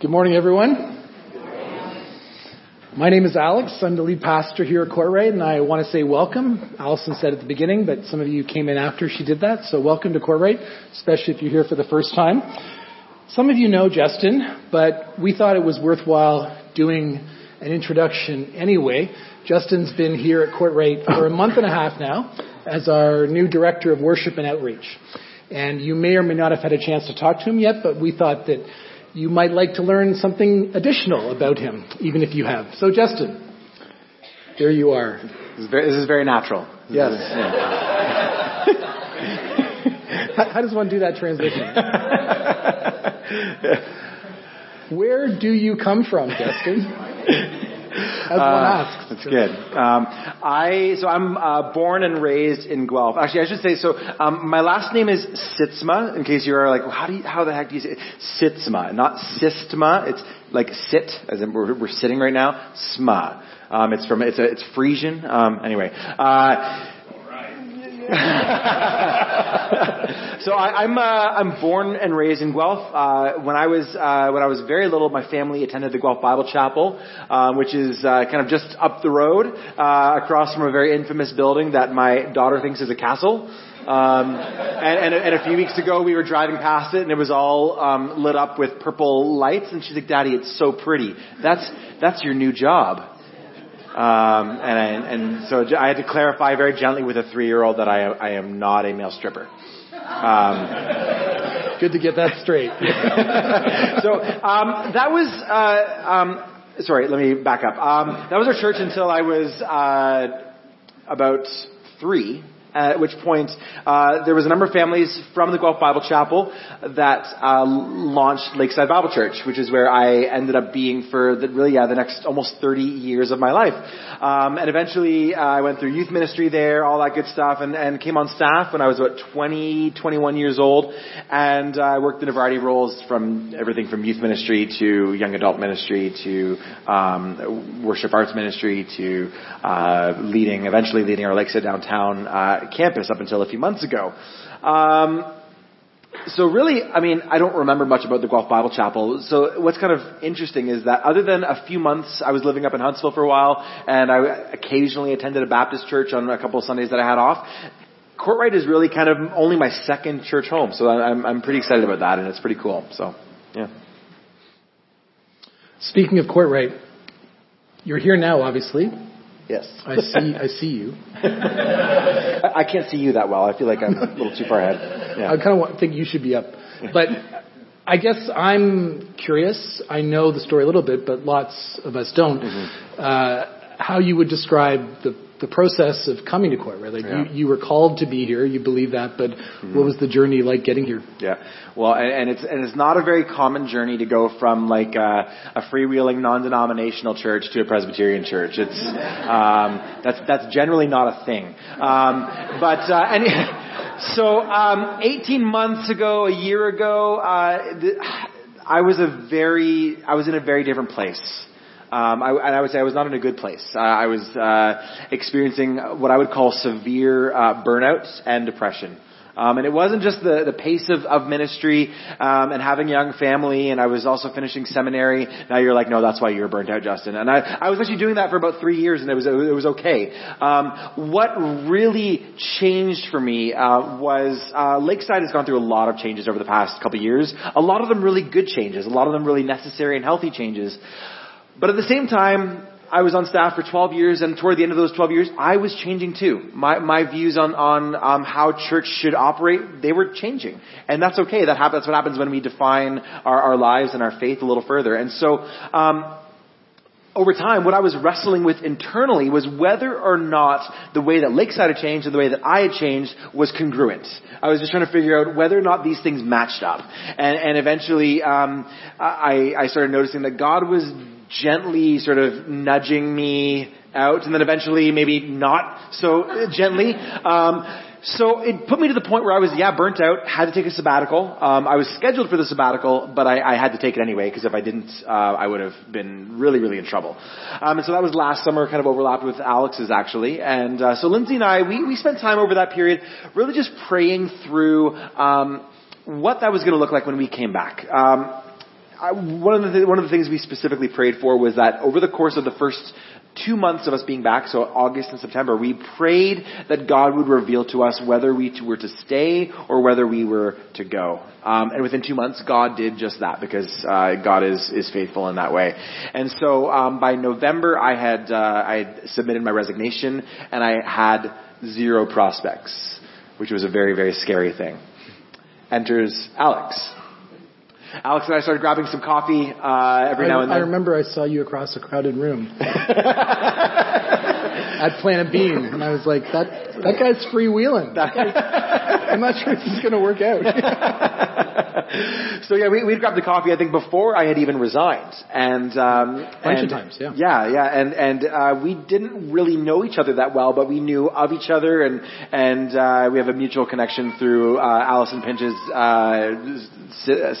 Good morning, everyone. My name is Alex. I'm the lead pastor here at Kortright, and I want to say welcome. Allison said at the beginning, but some of you came in after she did that, so welcome to Kortright, especially if you're here for the first time. Some of you know Justin, but we thought it was worthwhile doing an introduction anyway. Justin's been here at Kortright for a month and a half now as our new director of worship and outreach. And you may or may not have had a chance to talk to him yet, but we thought that you might like to learn something additional about him, even if you have. So, Justin, there you are. This is very, this is very natural. Yes. Is, yeah. how, how does one do that transition? Where do you come from, Justin? As one Uh, asks. That's good. Um, I so I'm uh, born and raised in Guelph. Actually, I should say so. Um, my last name is Sytsma. In case you are like, well, how do you, how the heck do you say it? Sytsma, not Sistma. It's like sit, as in we're, we're sitting right now. Sma. Um, it's from it's a it's Frisian. Um, anyway. Uh, so I, I'm uh, I'm born and raised in Guelph. Uh, when I was uh, when I was very little, my family attended the Guelph Bible Chapel, um, which is uh, kind of just up the road, uh, across from a very infamous building that my daughter thinks is a castle. Um, and, and, and a few weeks ago, we were driving past it, and it was all um, lit up with purple lights. And she's like, "Daddy, it's so pretty. That's that's your new job." Um, and, I, and so I had to clarify very gently with a three-year-old that I, I am not a male stripper. Um, Good to get that straight. so um, that was. Uh, um, sorry, let me back up. Um, that was our church until I was uh, about three. At which point, uh, there was a number of families from the Guelph Bible Chapel that uh, launched Lakeside Bible Church, which is where I ended up being for the, really, yeah, the next almost 30 years of my life. Um, and eventually, uh, I went through youth ministry there, all that good stuff, and, and came on staff when I was about 20, 21 years old, and uh, I worked in a variety of roles from everything from youth ministry to young adult ministry to um, worship arts ministry to uh, leading, eventually leading our Lakeside downtown campus up until a few months ago. Um, so really, I mean, I don't remember much about the Guelph Bible Chapel. So what's kind of interesting is that other than a few months, I was living up in Huntsville for a while, and I occasionally attended a Baptist church on a couple of Sundays that I had off. Kortright is really kind of only my second church home, so I'm, I'm pretty excited about that, and it's pretty cool. So, yeah. Speaking of Kortright, you're here now, obviously. Yes. I see. I see you. I I can't see you that well. I feel like I'm a little too far ahead. Yeah. I kind of think you should be up, but I guess I'm curious. I know the story a little bit, but lots of us don't. Mm-hmm. Uh, how you would describe the the process of coming to Kortright? Like Yeah. you, you were called to be here. You believe that, but what was the journey like getting here? Yeah. Well, and, and it's and it's not a very common journey to go from like a, a freewheeling non-denominational church to a Presbyterian church. It's um, that's that's generally not a thing. Um, but uh, and so um, 18 months ago, a year ago, uh, th- I was a very I was in a very different place. Um, I, and I would say I was not in a good place. Uh, I was uh, experiencing what I would call severe uh, burnout and depression. Um, and it wasn't just the, the pace of, of ministry um, and having a young family, and I was also finishing seminary. Now you're like, no, that's why you're burnt out, Justin. And I, I was actually doing that for about three years, and it was it was okay. Um, what really changed for me uh, was uh, Lakeside has gone through a lot of changes over the past couple of years. A lot of them really good changes. A lot of them really necessary and healthy changes. But at the same time, I was on staff for 12 years, and toward the end of those 12 years, I was changing too. My my views on on um, how church should operate, they were changing, and that's okay. That happens. That's what happens when we define our, our lives and our faith a little further. And so. Um, over time, what I was wrestling with internally was whether or not the way that Lakeside had changed and the way that I had changed was congruent. I was just trying to figure out whether or not these things matched up. And, and eventually, um, I, I started noticing that God was gently sort of nudging me out, and then eventually maybe not so gently. Um, so it put me to the point where I was, yeah, burnt out, had to take a sabbatical. Um, I was scheduled for the sabbatical, but I, I had to take it anyway, because if I didn't, uh, I would have been really, really in trouble. Um, and so that was last summer, kind of overlapped with Alex's actually. And uh, so Lindsay and I, we, we spent time over that period really just praying through um, what that was going to look like when we came back. Um, I, one of the one of the things we specifically prayed for was that over the course of the first two months of us being back, so August and September, we prayed that God would reveal to us whether we were to stay or whether we were to go. Um, and within two months, God did just that because uh, God is is faithful in that way. And so um, by November, I had uh, I had submitted my resignation, and I had zero prospects, which was a very very scary thing. Enters Alex. Alex and I started grabbing some coffee uh, every I, now and then. I remember I saw you across a crowded room at Planet Bean, and I was like, that that guy's freewheeling. I'm not sure if this is going to work out. so yeah, we we grabbed the coffee. I think before I had even resigned, and um, bunch and, of times, yeah, yeah, yeah, and and uh, we didn't really know each other that well, but we knew of each other, and and uh, we have a mutual connection through uh, Allison Pinch's uh,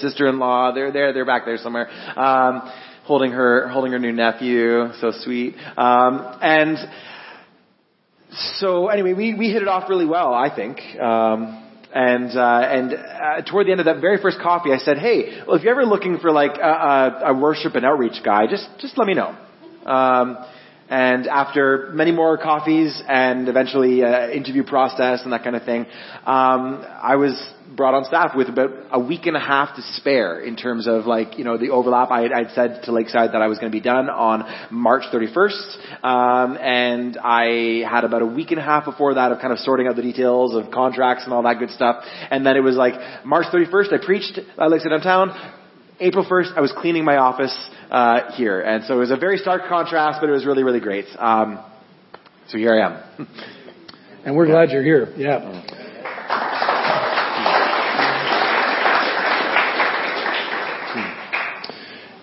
sister-in-law. They're there, they're back there somewhere. Um, holding her, holding her new nephew, so sweet. Um, and so anyway, we, we hit it off really well, I think. Um, and uh, and uh, toward the end of that very first coffee, I said, "Hey, well, if you're ever looking for like a, a, a worship and outreach guy, just just let me know." Um, and after many more coffees and eventually uh, interview process and that kind of thing, um, I was brought on staff with about a week and a half to spare in terms of like you know the overlap. I had said to Lakeside that I was going to be done on March 31st, um, and I had about a week and a half before that of kind of sorting out the details of contracts and all that good stuff. And then it was like March 31st, I preached at Lakeside downtown. April 1st, I was cleaning my office uh, here, and so it was a very stark contrast, but it was really, really great. Um, so here I am. and we're glad you're here. Yeah.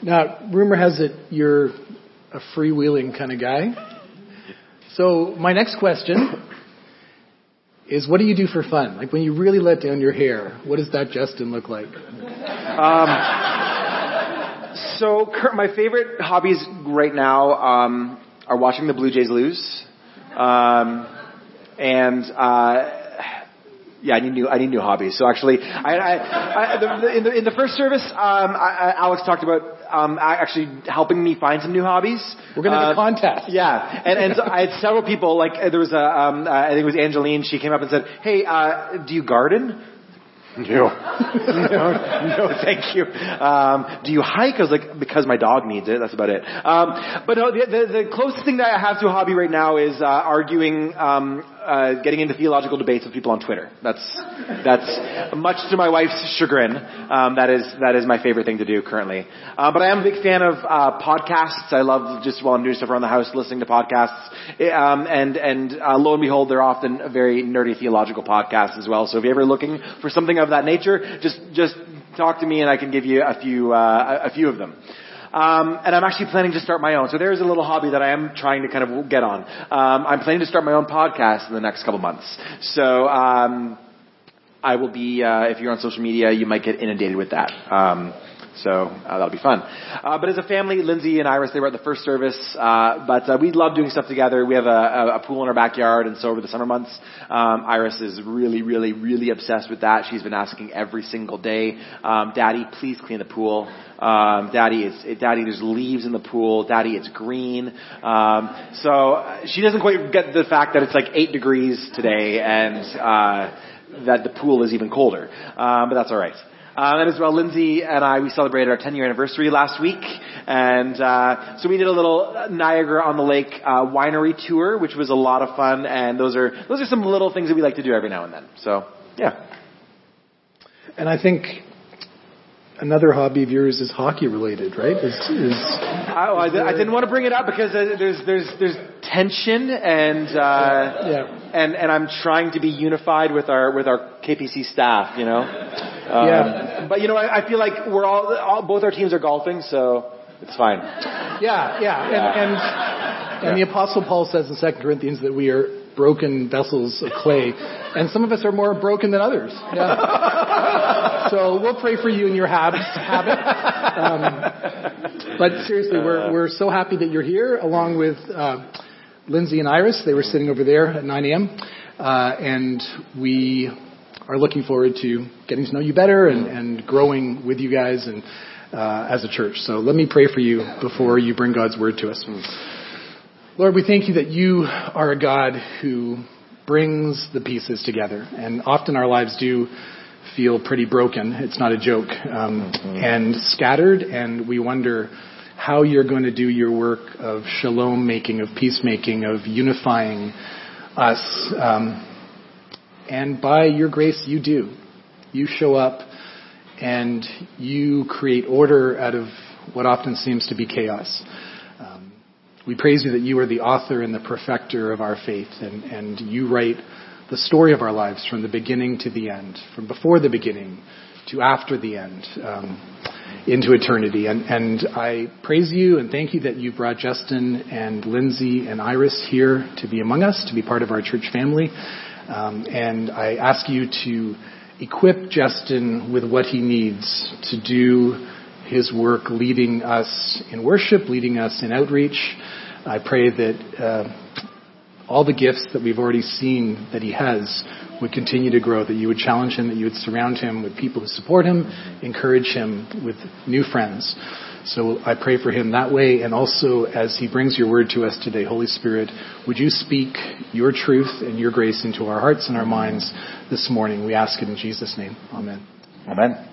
Now, rumor has it you're a freewheeling kind of guy. So my next question is, what do you do for fun? Like when you really let down your hair, what does that Justin look like? Um, so my favorite hobbies right now um, are watching the Blue Jays lose, um, and uh, yeah, I need new I need new hobbies. So actually, I, I, I the, in, the, in the first service, um, I, Alex talked about um, actually helping me find some new hobbies. We're gonna have uh, a contest. Yeah, and and so I had several people like there was a um, uh, I think it was Angeline. She came up and said, "Hey, uh, do you garden?" No. no, no, thank you. Um, do you hike? I was like, because my dog needs it. That's about it. Um, but no, the, the, the closest thing that I have to a hobby right now is uh, arguing, um, uh, getting into theological debates with people on Twitter. That's that's much to my wife's chagrin. Um, that is that is my favorite thing to do currently. Uh, but I am a big fan of uh, podcasts. I love just while I'm doing stuff around the house, listening to podcasts. Um, and and uh, lo and behold, they're often very nerdy theological podcasts as well. So if you're ever looking for something of that nature, just just talk to me and I can give you a few uh, a few of them. Um, and I'm actually planning to start my own. So there's a little hobby that I am trying to kind of get on. Um, I'm planning to start my own podcast in the next couple months. So um, I will be. Uh, if you're on social media, you might get inundated with that. Um, so uh, that'll be fun. Uh, but as a family, Lindsay and Iris, they were at the first service. Uh, but uh, we love doing stuff together. We have a, a, pool in our backyard, and so over the summer months, um, Iris is really, really, really obsessed with that. She's been asking every single day, um, "Daddy, please clean the pool." Um, Daddy, it's Daddy. There's leaves in the pool. Daddy, it's green. Um, so she doesn't quite get the fact that it's like eight degrees today, and uh, that the pool is even colder. Um, but that's all right. Um, and as well, Lindsay and I, we celebrated our 10 year anniversary last week. And, uh, so we did a little Niagara on the Lake, uh, winery tour, which was a lot of fun. And those are, those are some little things that we like to do every now and then. So, yeah. And I think another hobby of yours is hockey related, right? Is, is, I, I, I, didn't want to bring it up because uh, there's there's there's tension and uh, yeah. and and I'm trying to be unified with our with our KPC staff, you know. Um, yeah. But you know, I, I feel like we're all, all both our teams are golfing, so it's fine. Yeah, yeah, and and, and the Apostle Paul says in Second Corinthians that we are broken vessels of clay, and some of us are more broken than others. Yeah. so we'll pray for you and your habit. habit. Um, but seriously, we're we're so happy that you're here, along with uh, Lindsay and Iris. They were sitting over there at 9 a.m. Uh, and we are looking forward to getting to know you better and, and growing with you guys and uh, as a church. So let me pray for you before you bring God's word to us. Lord, we thank you that you are a God who brings the pieces together. And often our lives do feel pretty broken. It's not a joke. Um, and scattered, and we wonder how you're going to do your work of shalom making, of peacemaking, of unifying us. Um, and by your grace, you do. You show up and you create order out of what often seems to be chaos. Um, we praise you that you are the author and the perfecter of our faith, and, and you write the story of our lives from the beginning to the end, from before the beginning to after the end, um, into eternity. And, and I praise you and thank you that you brought Justin and Lindsay and Iris here to be among us, to be part of our church family. Um, and I ask you to equip Justin with what he needs to do his work leading us in worship, leading us in outreach. I pray that uh, all the gifts that we've already seen that he has would continue to grow, that you would challenge him, that you would surround him with people who support him, encourage him with new friends. So I pray for him that way, and also as he brings your word to us today, Holy Spirit, would you speak your truth and your grace into our hearts and our minds this morning? We ask it in Jesus' name. Amen. Amen.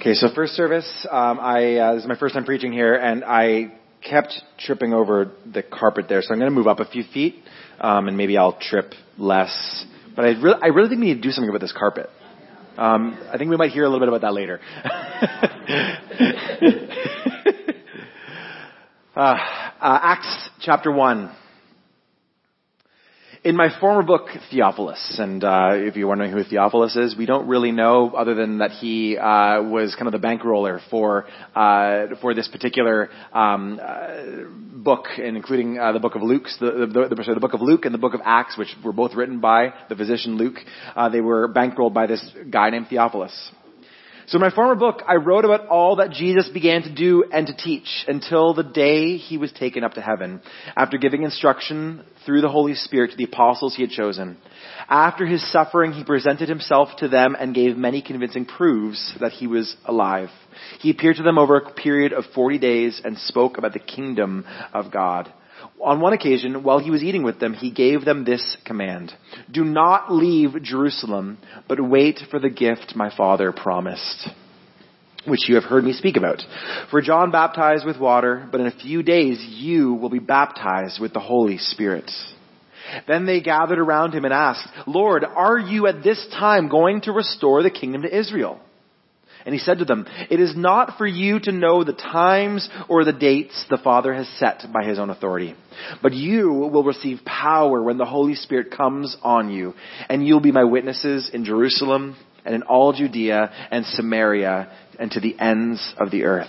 Okay, so first service, um, I uh, this is my first time preaching here, and I kept tripping over the carpet there, so I'm going to move up a few feet, um, and maybe I'll trip less. But I really, I really think we need to do something about this carpet. Um, I think we might hear a little bit about that later. uh, uh, Acts chapter 1. In my former book, Theophilus, and uh, if you're wondering who Theophilus is, we don't really know other than that he uh, was kind of the bankroller for uh, for this particular um, uh, book, and including uh, the book of Luke, the, the, the, sorry, the book of Luke and the book of Acts, which were both written by the physician Luke. Uh, they were bankrolled by this guy named Theophilus. So in my former book, I wrote about all that Jesus began to do and to teach until the day he was taken up to heaven, after giving instruction through the Holy Spirit to the apostles he had chosen. After his suffering, he presented himself to them and gave many convincing proofs that he was alive. He appeared to them over a period of 40 days and spoke about the kingdom of God. On one occasion, while he was eating with them, he gave them this command. Do not leave Jerusalem, but wait for the gift my father promised, which you have heard me speak about. For John baptized with water, but in a few days you will be baptized with the Holy Spirit. Then they gathered around him and asked, Lord, are you at this time going to restore the kingdom to Israel? And he said to them, It is not for you to know the times or the dates the Father has set by his own authority. But you will receive power when the Holy Spirit comes on you, and you'll be my witnesses in Jerusalem and in all Judea and Samaria and to the ends of the earth.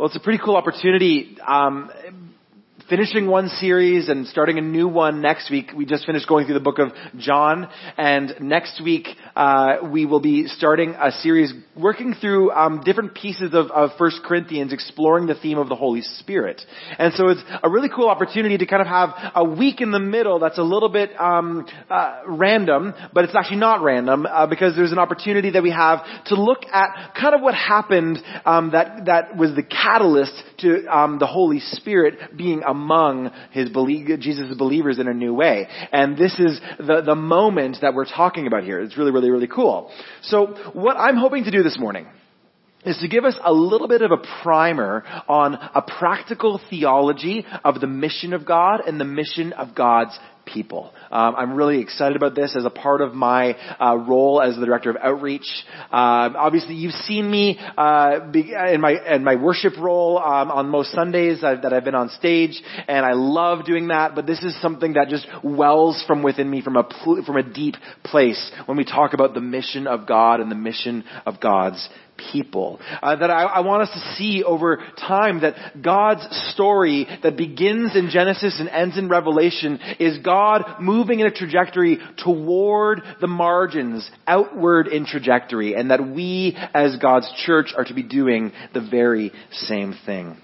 Well, it's a pretty cool opportunity. Um, finishing one series and starting a new one next week. We just finished going through the book of John, and next week uh, we will be starting a series working through um, different pieces of, of First Corinthians, exploring the theme of the Holy Spirit. And so it's a really cool opportunity to kind of have a week in the middle that's a little bit um, uh, random, but it's actually not random uh, because there's an opportunity that we have to look at kind of what happened um, that that was the catalyst to um, the Holy Spirit being among his Jesus' believers in a new way. And this is the, the moment that we're talking about here. It's really, really, really cool. So what I'm hoping to do this morning is to give us a little bit of a primer on a practical theology of the mission of God and the mission of God's people. Um, I'm really excited about this as a part of my uh, role as the director of outreach. Uh, obviously, you've seen me uh, be, in my in my worship role um, on most Sundays that I've been on stage, and I love doing that. But this is something that just wells from within me from a from a deep place when we talk about the mission of God and the mission of God's people. Uh, that I, I, want us to see over time that God's story that begins in Genesis and ends in Revelation is God moving in a trajectory toward the margins, outward in trajectory, and that we as God's church are to be doing the very same thing.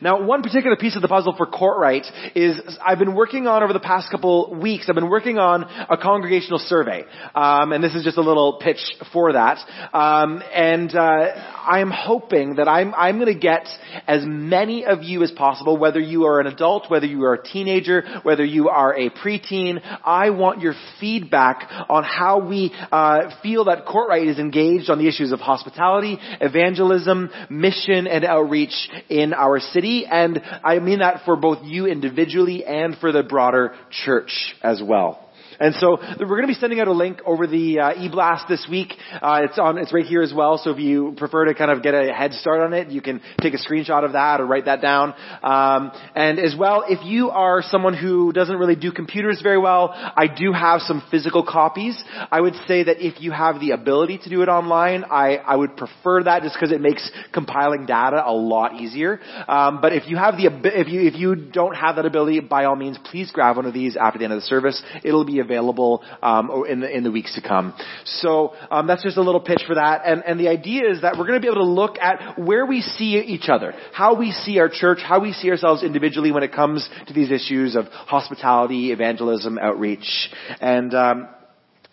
Now, one particular piece of the puzzle for Kortright is I've been working on over the past couple weeks. I've been working on a congregational survey, um, and this is just a little pitch for that. Um, and uh, I am hoping that I'm I'm going to get as many of you as possible, whether you are an adult, whether you are a teenager, whether you are a preteen. I want your feedback on how we uh, feel that Kortright is engaged on the issues of hospitality, evangelism, mission, and outreach in our city, and I mean that for both you individually and for the broader church as well. And so we're going to be sending out a link over the uh, e-blast this week. Uh, it's on, it's right here as well. So if you prefer to kind of get a head start on it, you can take a screenshot of that or write that down. Um, and as well, if you are someone who doesn't really do computers very well, I do have some physical copies. I would say that if you have the ability to do it online, I, I would prefer that just because it makes compiling data a lot easier. Um, but if you have the if you if you don't have that ability, by all means, please grab one of these after the end of the service. It'll be available available um, in, the, in the weeks to come. So um, that's just a little pitch for that. And, and the idea is that we're going to be able to look at where we see each other, how we see our church, how we see ourselves individually when it comes to these issues of hospitality, evangelism, outreach, and. Um,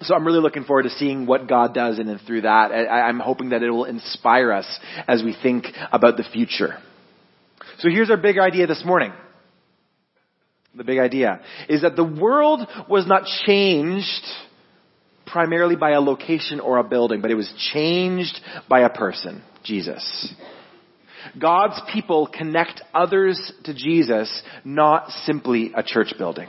so I'm really looking forward to seeing what God does and through that. I, I'm hoping that it will inspire us as we think about the future. So here's our big idea this morning the big idea, is that the world was not changed primarily by a location or a building, but it was changed by a person, Jesus. God's people connect others to Jesus, not simply a church building.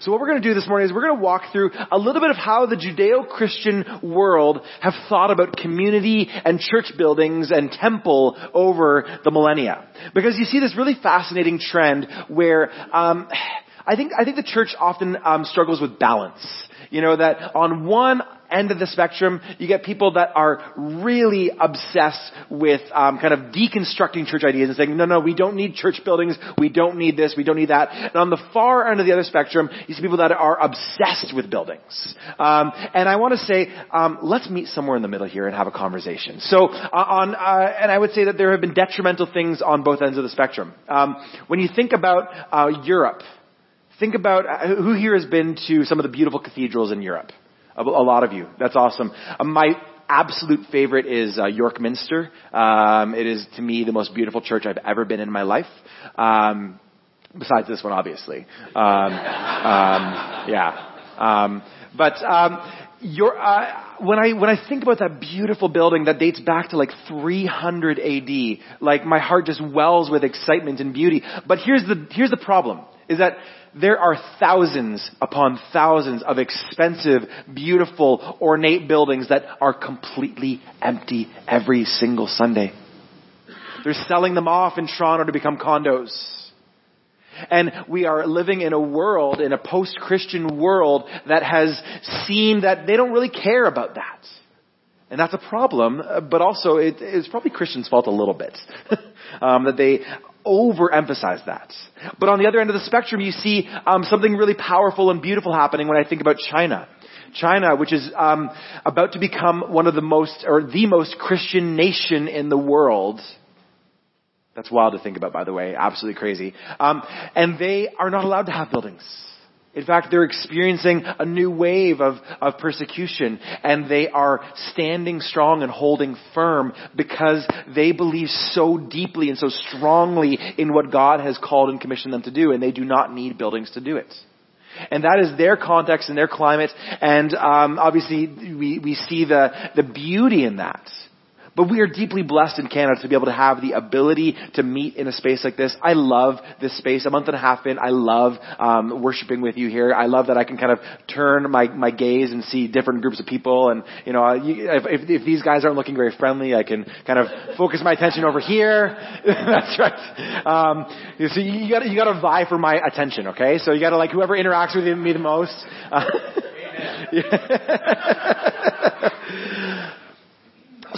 So what we're going to do this morning is we're going to walk through a little bit of how the Judeo-Christian world have thought about community and church buildings and temple over the millennia. Because you see this really fascinating trend where um, I think I think the church often um, struggles with balance. You know that on one end of the spectrum, you get people that are really obsessed with um, kind of deconstructing church ideas and saying, no, no, we don't need church buildings, we don't need this, we don't need that. And on the far end of the other spectrum, you see people that are obsessed with buildings. Um, and I want to say, um, let's meet somewhere in the middle here and have a conversation. So uh, on, uh, and I would say that there have been detrimental things on both ends of the spectrum. Um, when you think about uh, Europe, think about uh, who here has been to some of the beautiful cathedrals in Europe. A, lot of you. That's awesome. Uh, my absolute favorite is uh, York Minster. Um, it is to me the most beautiful church I've ever been in my life. Um, besides this one, obviously. Um, um yeah. Um, but um, your, uh, when I when I think about that beautiful building that dates back to like 300 AD, like my heart just wells with excitement and beauty. But here's the here's the problem: is that there are thousands upon thousands of expensive, beautiful, ornate buildings that are completely empty every single Sunday. They're selling them off in Toronto to become condos. And we are living in a world, in a post-Christian world that has seen that they don't really care about that. And that's a problem, but also it, it's probably Christians' fault a little bit. um, that they overemphasize that. But on the other end of the spectrum, you see um, something really powerful and beautiful happening when I think about China. China, which is um, about to become one of the most, or the most Christian nation in the world. That's wild to think about, by the way. Absolutely crazy. Um, and they are not allowed to have buildings. In fact, they're experiencing a new wave of, of persecution and they are standing strong and holding firm because they believe so deeply and so strongly in what God has called and commissioned them to do and they do not need buildings to do it. And that is their context and their climate and um, obviously we, we see the, the beauty in that. But we are deeply blessed in Canada to be able to have the ability to meet in a space like this. I love this space. A month and a half in, I love um, worshiping with you here. I love that I can kind of turn my, my gaze and see different groups of people. And you know, if, if, if these guys aren't looking very friendly, I can kind of focus my attention over here. That's right. Um, you see, you got to you got to vie for my attention. Okay, so you got to like whoever interacts with me the most. Uh,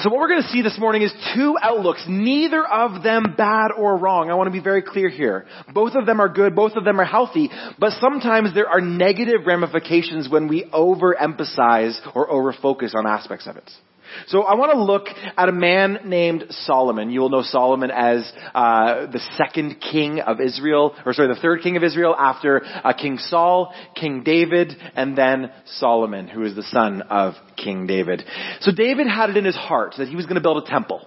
So what we're going to see this morning is two outlooks, neither of them bad or wrong. I want to be very clear here. Both of them are good, both of them are healthy, but sometimes there are negative ramifications when we overemphasize or overfocus on aspects of it. So I want to look at a man named Solomon. You will know Solomon as uh, the second king of Israel, or sorry, the third king of Israel after uh, King Saul, King David, and then Solomon, who is the son of King David. So David had it in his heart that he was going to build a temple.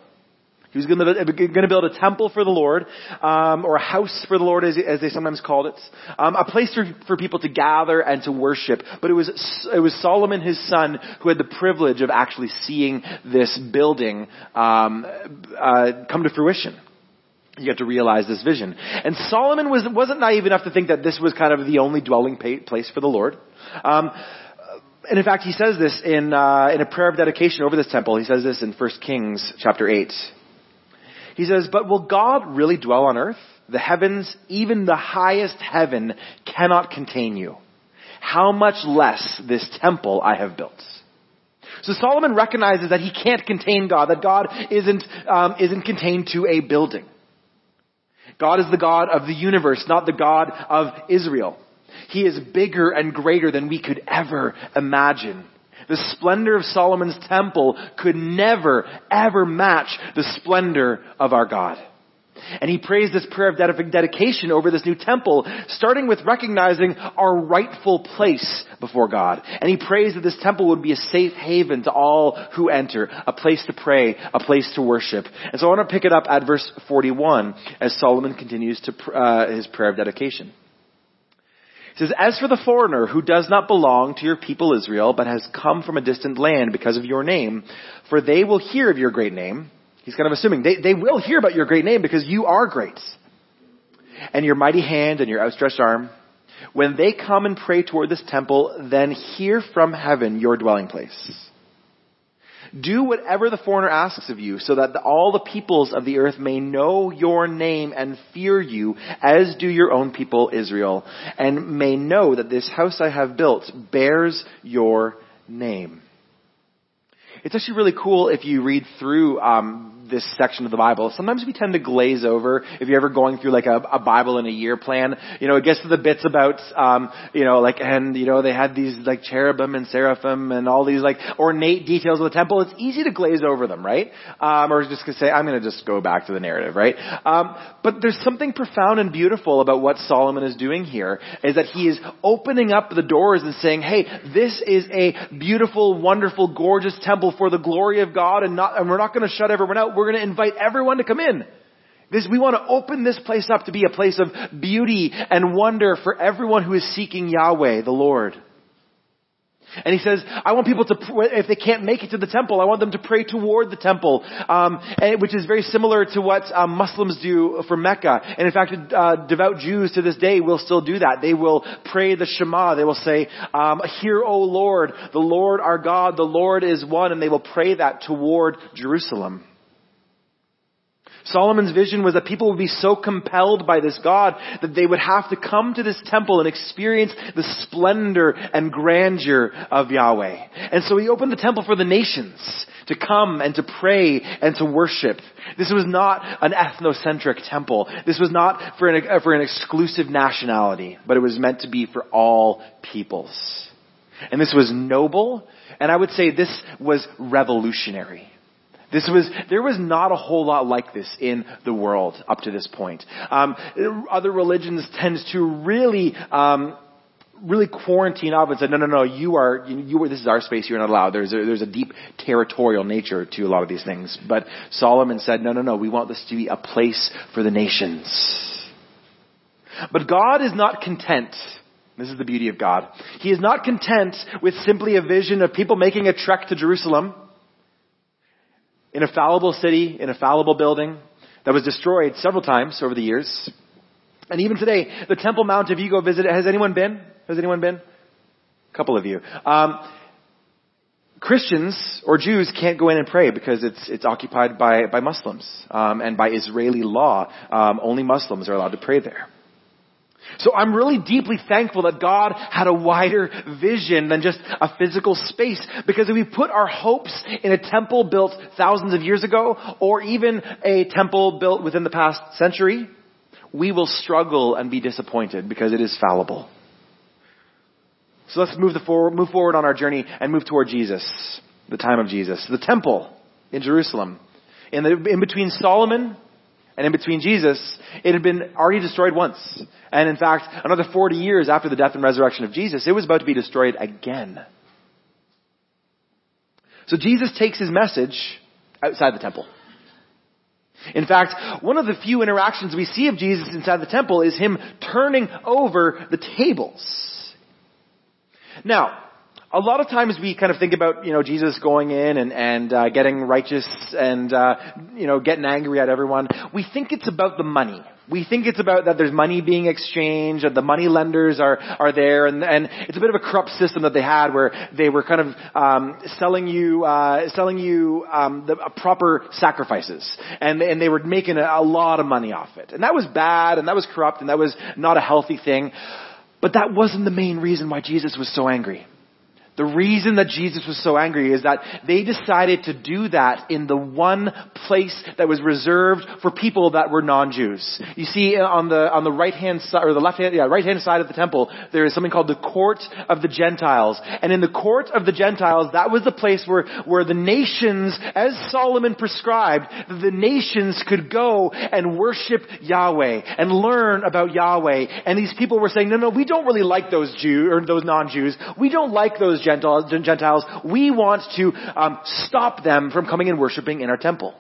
He was going to, build a temple for the Lord, um, or a house for the Lord, as, as they sometimes called it, um, a place for, for people to gather and to worship. But it was it was Solomon, his son, who had the privilege of actually seeing this building um, uh, come to fruition. You get to realize this vision. And Solomon was, wasn't naive enough to think that this was kind of the only dwelling place for the Lord. Um, and in fact, he says this in, uh, in a prayer of dedication over this temple. He says this in 1 Kings chapter 8. He says, but will God really dwell on earth? The heavens, even the highest heaven, cannot contain you. How much less this temple I have built. So Solomon recognizes that he can't contain God, that God isn't, um, isn't contained to a building. God is the God of the universe, not the God of Israel. He is bigger and greater than we could ever imagine. The splendor of Solomon's temple could never, ever match the splendor of our God. And he prays this prayer of dedication over this new temple, starting with recognizing our rightful place before God. And he prays that this temple would be a safe haven to all who enter, a place to pray, a place to worship. And so I want to pick it up at verse 41 as Solomon continues to uh, his prayer of dedication. He says, As for the foreigner who does not belong to your people Israel, but has come from a distant land because of your name, for they will hear of your great name. He's kind of assuming they, they will hear about your great name because you are great. And your mighty hand and your outstretched arm. When they come and pray toward this temple, then hear from heaven your dwelling place. Do whatever the foreigner asks of you, so that all the peoples of the earth may know your name and fear you, as do your own people Israel, and may know that this house I have built bears your name. It's actually really cool if you read through um, this section of the Bible. Sometimes we tend to glaze over. If you're ever going through like a, a Bible in a year plan, you know, it gets to the bits about, um, you know, like, and, you know, they had these like cherubim and seraphim and all these like ornate details of the temple. It's easy to glaze over them, right? Um, or just to say, I'm going to just go back to the narrative, right? Um, but there's something profound and beautiful about what Solomon is doing here, is that he is opening up the doors and saying, hey, this is a beautiful, wonderful, gorgeous temple for the glory of God and not, and we're not going to shut everyone out. We're going to invite everyone to come in. This, we want to open this place up to be a place of beauty and wonder for everyone who is seeking Yahweh, the Lord. And he says, I want people to, if they can't make it to the temple, I want them to pray toward the temple, um, which is very similar to what um, Muslims do for Mecca. And in fact, uh, devout Jews to this day will still do that. They will pray the Shema. They will say, um, "Hear, O Lord, the Lord our God, the Lord is one," and they will pray that toward Jerusalem. Solomon's vision was that people would be so compelled by this God that they would have to come to this temple and experience the splendor and grandeur of Yahweh. And so he opened the temple for the nations to come and to pray and to worship. This was not an ethnocentric temple. This was not for an, for an exclusive nationality, but it was meant to be for all peoples. And this was noble, and I would say this was revolutionary. This was, there was not a whole lot like this in the world up to this point. Um, other religions tend to really, um, really quarantine off and say, no, no, no, you are, you, you are, this is our space, you're not allowed. There's a, there's a deep territorial nature to a lot of these things. But Solomon said, no, no, no, we want this to be a place for the nations. But God is not content. This is the beauty of God. He is not content with simply a vision of people making a trek to Jerusalem in a fallible city, in a fallible building that was destroyed several times over the years. And even today, the Temple Mount, if you go visit it, has anyone been? Has anyone been? A couple of you. Um, Christians or Jews can't go in and pray because it's it's occupied by by Muslims um, and by Israeli law. Um, only Muslims are allowed to pray there. So I'm really deeply thankful that God had a wider vision than just a physical space. Because if we put our hopes in a temple built thousands of years ago, or even a temple built within the past century, we will struggle and be disappointed because it is fallible. So let's move, forward, move forward on our journey and move toward Jesus, the time of Jesus. The temple in Jerusalem. In, the, in between Solomon and in between Jesus, it had been already destroyed once. And in fact, another 40 years after the death and resurrection of Jesus, it was about to be destroyed again. So Jesus takes his message outside the temple. In fact, one of the few interactions we see of Jesus inside the temple is him turning over the tables. Now, a lot of times we kind of think about, you know, Jesus going in and, and uh, getting righteous and, uh, you know, getting angry at everyone. We think it's about the money. We think it's about that there's money being exchanged and the money lenders are, are there and, and it's a bit of a corrupt system that they had where they were kind of, um, selling you, uh, selling you, um, the proper sacrifices and, and they were making a, a lot of money off it. And that was bad and that was corrupt and that was not a healthy thing. But that wasn't the main reason why Jesus was so angry. The reason that Jesus was so angry is that they decided to do that in the one place that was reserved for people that were non-Jews. You see on the, on the right hand side, or the left hand, yeah, right hand side of the temple, there is something called the court of the Gentiles. And in the court of the Gentiles, that was the place where, where the nations, as Solomon prescribed, the nations could go and worship Yahweh and learn about Yahweh. And these people were saying, no, no, we don't really like those Jews, or those non-Jews. We don't like those Gentiles, we want to um, stop them from coming and worshiping in our temple.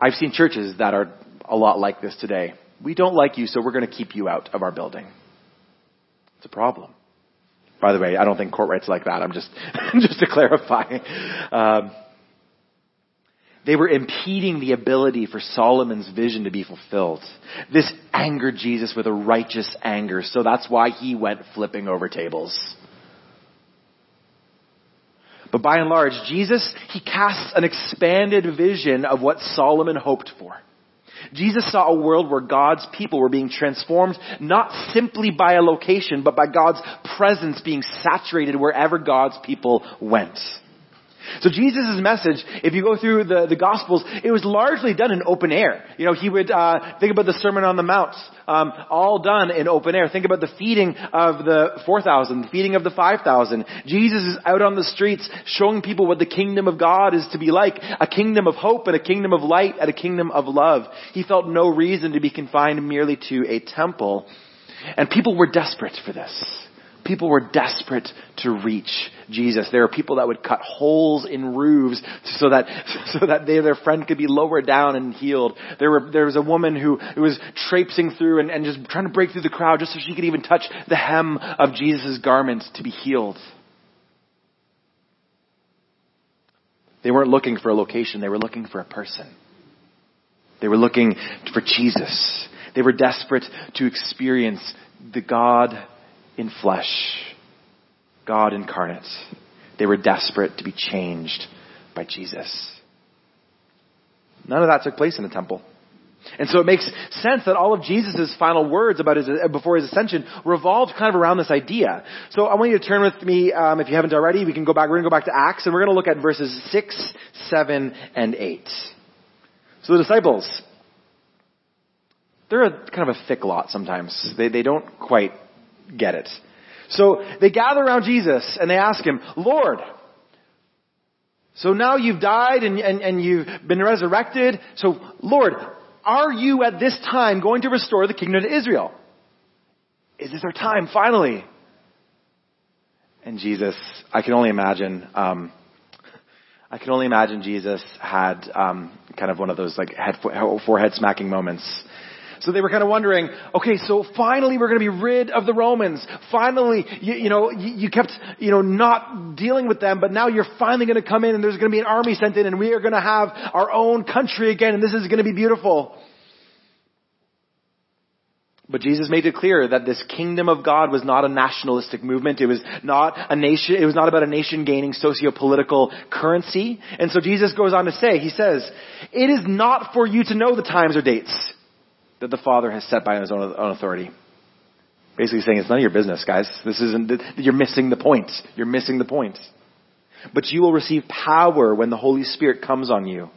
I've seen churches that are a lot like this today. We don't like you, so we're going to keep you out of our building. It's a problem. By the way, I don't think court Kortrights like that. I'm just, just to clarify. Um, they were impeding the ability for Solomon's vision to be fulfilled. This angered Jesus with a righteous anger, so that's why he went flipping over tables. But by and large, Jesus, he casts an expanded vision of what Solomon hoped for. Jesus saw a world where God's people were being transformed not simply by a location, but by God's presence being saturated wherever God's people went. So Jesus' message, if you go through the, the Gospels, it was largely done in open air. You know, he would uh, think about the Sermon on the Mount, um, all done in open air. Think about the feeding of the 4,000, the feeding of the 5,000. Jesus is out on the streets showing people what the kingdom of God is to be like. A kingdom of hope and a kingdom of light and a kingdom of love. He felt no reason to be confined merely to a temple. And people were desperate for this. People were desperate to reach Jesus. There were people that would cut holes in roofs so that, so that they, their friend could be lowered down and healed. There were, there was a woman who, who was traipsing through and, and just trying to break through the crowd just so she could even touch the hem of Jesus' garment to be healed. They weren't looking for a location, they were looking for a person. They were looking for Jesus. They were desperate to experience the God in flesh, God incarnate. They were desperate to be changed by Jesus. None of that took place in the temple. And so it makes sense that all of Jesus' final words about his, before his ascension revolved kind of around this idea. So I want you to turn with me, um, if you haven't already, we can go back, we're to go back to Acts, and we're going to look at verses 6, 7, and 8. So the disciples, they're a kind of a thick lot sometimes. They, they don't quite get it. So they gather around Jesus and they ask him, Lord, so now you've died and, and, and you've been resurrected. So Lord, are you at this time going to restore the kingdom to Israel? Is this our time finally? And Jesus, I can only imagine, um, I can only imagine Jesus had um, kind of one of those like head, forehead smacking moments So they were kind of wondering, okay, so finally we're going to be rid of the Romans. Finally, you, you know, you, you, kept, you know, not dealing with them, but now you're finally going to come in and there's going to be an army sent in and we are going to have our own country again and this is going to be beautiful. But Jesus made it clear that this kingdom of God was not a nationalistic movement. It was not a nation, it was not about a nation gaining socio-political currency. And so Jesus goes on to say, he says, it is not for you to know the times or dates that the Father has set by his own, own authority. Basically saying it's none of your business, guys. This isn't, you're missing the point. You're missing the point. But you will receive power when the Holy Spirit comes on you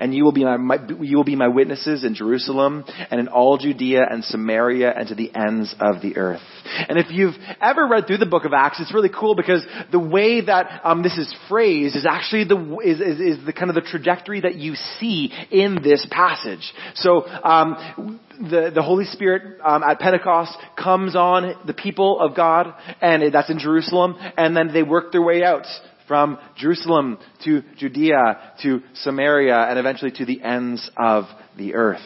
and you will be my, my, you will be my witnesses in Jerusalem and in all Judea and Samaria and to the ends of the earth. And if you've ever read through the book of Acts, it's really cool because the way that um, this is phrased is actually the is, is, is, the kind of the trajectory that you see in this passage. So. Um, the, the Holy Spirit um, at Pentecost comes on the people of God, and that's in Jerusalem, and then they work their way out from Jerusalem to Judea to Samaria and eventually to the ends of the earth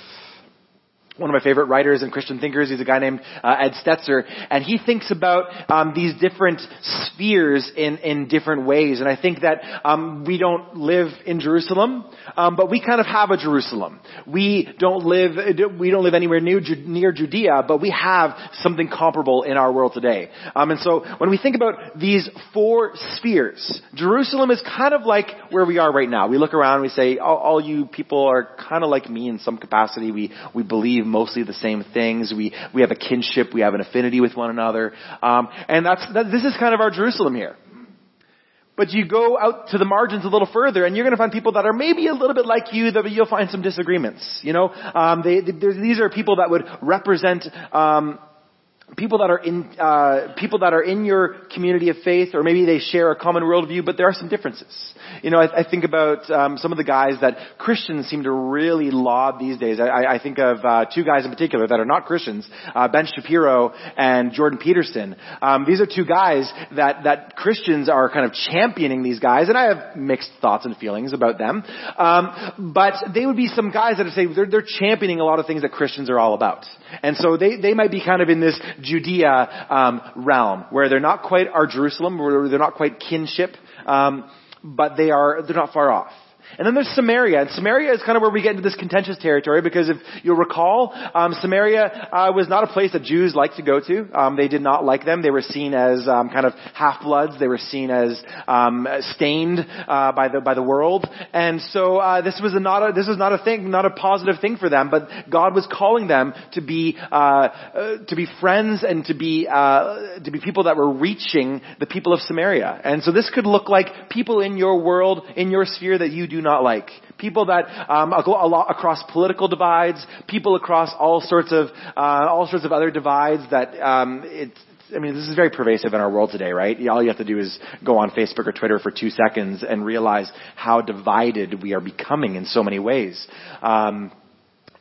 one of my favorite writers and Christian thinkers. He's a guy named uh, Ed Stetzer, and he thinks about um, these different spheres in in different ways. And I think that um, we don't live in Jerusalem, um, but we kind of have a Jerusalem. We don't live we don't live anywhere near near Judea, but we have something comparable in our world today. Um, and so when we think about these four spheres, Jerusalem is kind of like where we are right now. We look around, we say, all, all you people are kind of like me in some capacity. We we believe believe mostly the same things. We, we have a kinship. We have an affinity with one another. Um, and that's, that, this is kind of our Jerusalem here. But you go out to the margins a little further, and you're going to find people that are maybe a little bit like you, that you'll find some disagreements. You know, um, they, they, these are people that would represent um, people that are in uh, people that are in your community of faith, or maybe they share a common worldview, but there are some differences. You know, I, I think about um, some of the guys that Christians seem to really laud these days. I, I think of uh, two guys in particular that are not Christians: uh, Ben Shapiro and Jordan Peterson. Um, these are two guys that that Christians are kind of championing these guys, and I have mixed thoughts and feelings about them. Um, but they would be some guys that would say they're, they're championing a lot of things that Christians are all about, and so they they might be kind of in this Judea um, realm, where they're not quite our Jerusalem, where they're not quite kinship, um, but they are they're not far off. And then there's Samaria, and Samaria is kind of where we get into this contentious territory because if you'll recall, um, Samaria uh, was not a place that Jews liked to go to. Um, they did not like them. They were seen as um, kind of half-bloods. They were seen as um, stained uh, by the by the world, and so uh, this was a not a, this was not a thing, not a positive thing for them. But God was calling them to be uh, uh, to be friends and to be uh, to be people that were reaching the people of Samaria. And so this could look like people in your world, in your sphere that you do not like. People that um, across political divides, people across all sorts of uh, all sorts of other divides that um, it's I mean, this is very pervasive in our world today, right? All you have to do is go on Facebook or Twitter for two seconds and realize how divided we are becoming in so many ways. Um,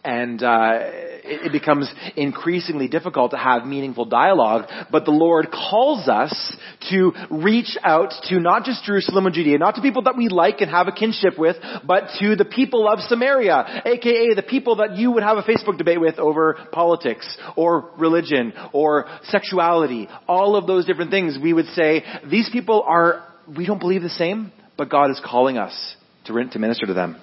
and uh, it, it becomes increasingly difficult to have meaningful dialogue. But the Lord calls us to reach out to not just Jerusalem and Judea, not to people that we like and have a kinship with, but to the people of Samaria, aka the people that you would have a Facebook debate with over politics or religion or sexuality, all of those different things. We would say these people are we don't believe the same, but God is calling us to, to minister to them.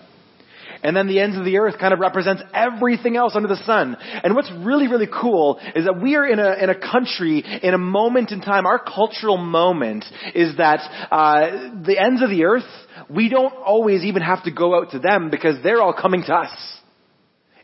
And then the ends of the earth kind of represents everything else under the sun. And what's really, really cool is that we are in a, in a country, in a moment in time, our cultural moment is that, uh, the ends of the earth, we don't always even have to go out to them because they're all coming to us.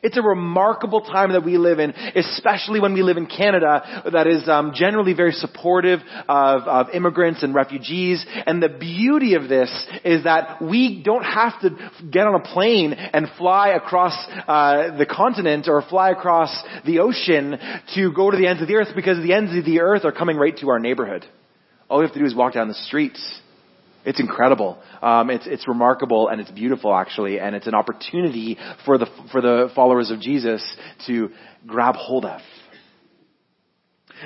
It's a remarkable time that we live in, especially when we live in Canada that is um, generally very supportive of, of immigrants and refugees. And the beauty of this is that we don't have to get on a plane and fly across uh, the continent or fly across the ocean to go to the ends of the earth because the ends of the earth are coming right to our neighborhood. All we have to do is walk down the streets it's incredible. Um, it's it's remarkable and it's beautiful actually, and it's an opportunity for the for the followers of Jesus to grab hold of.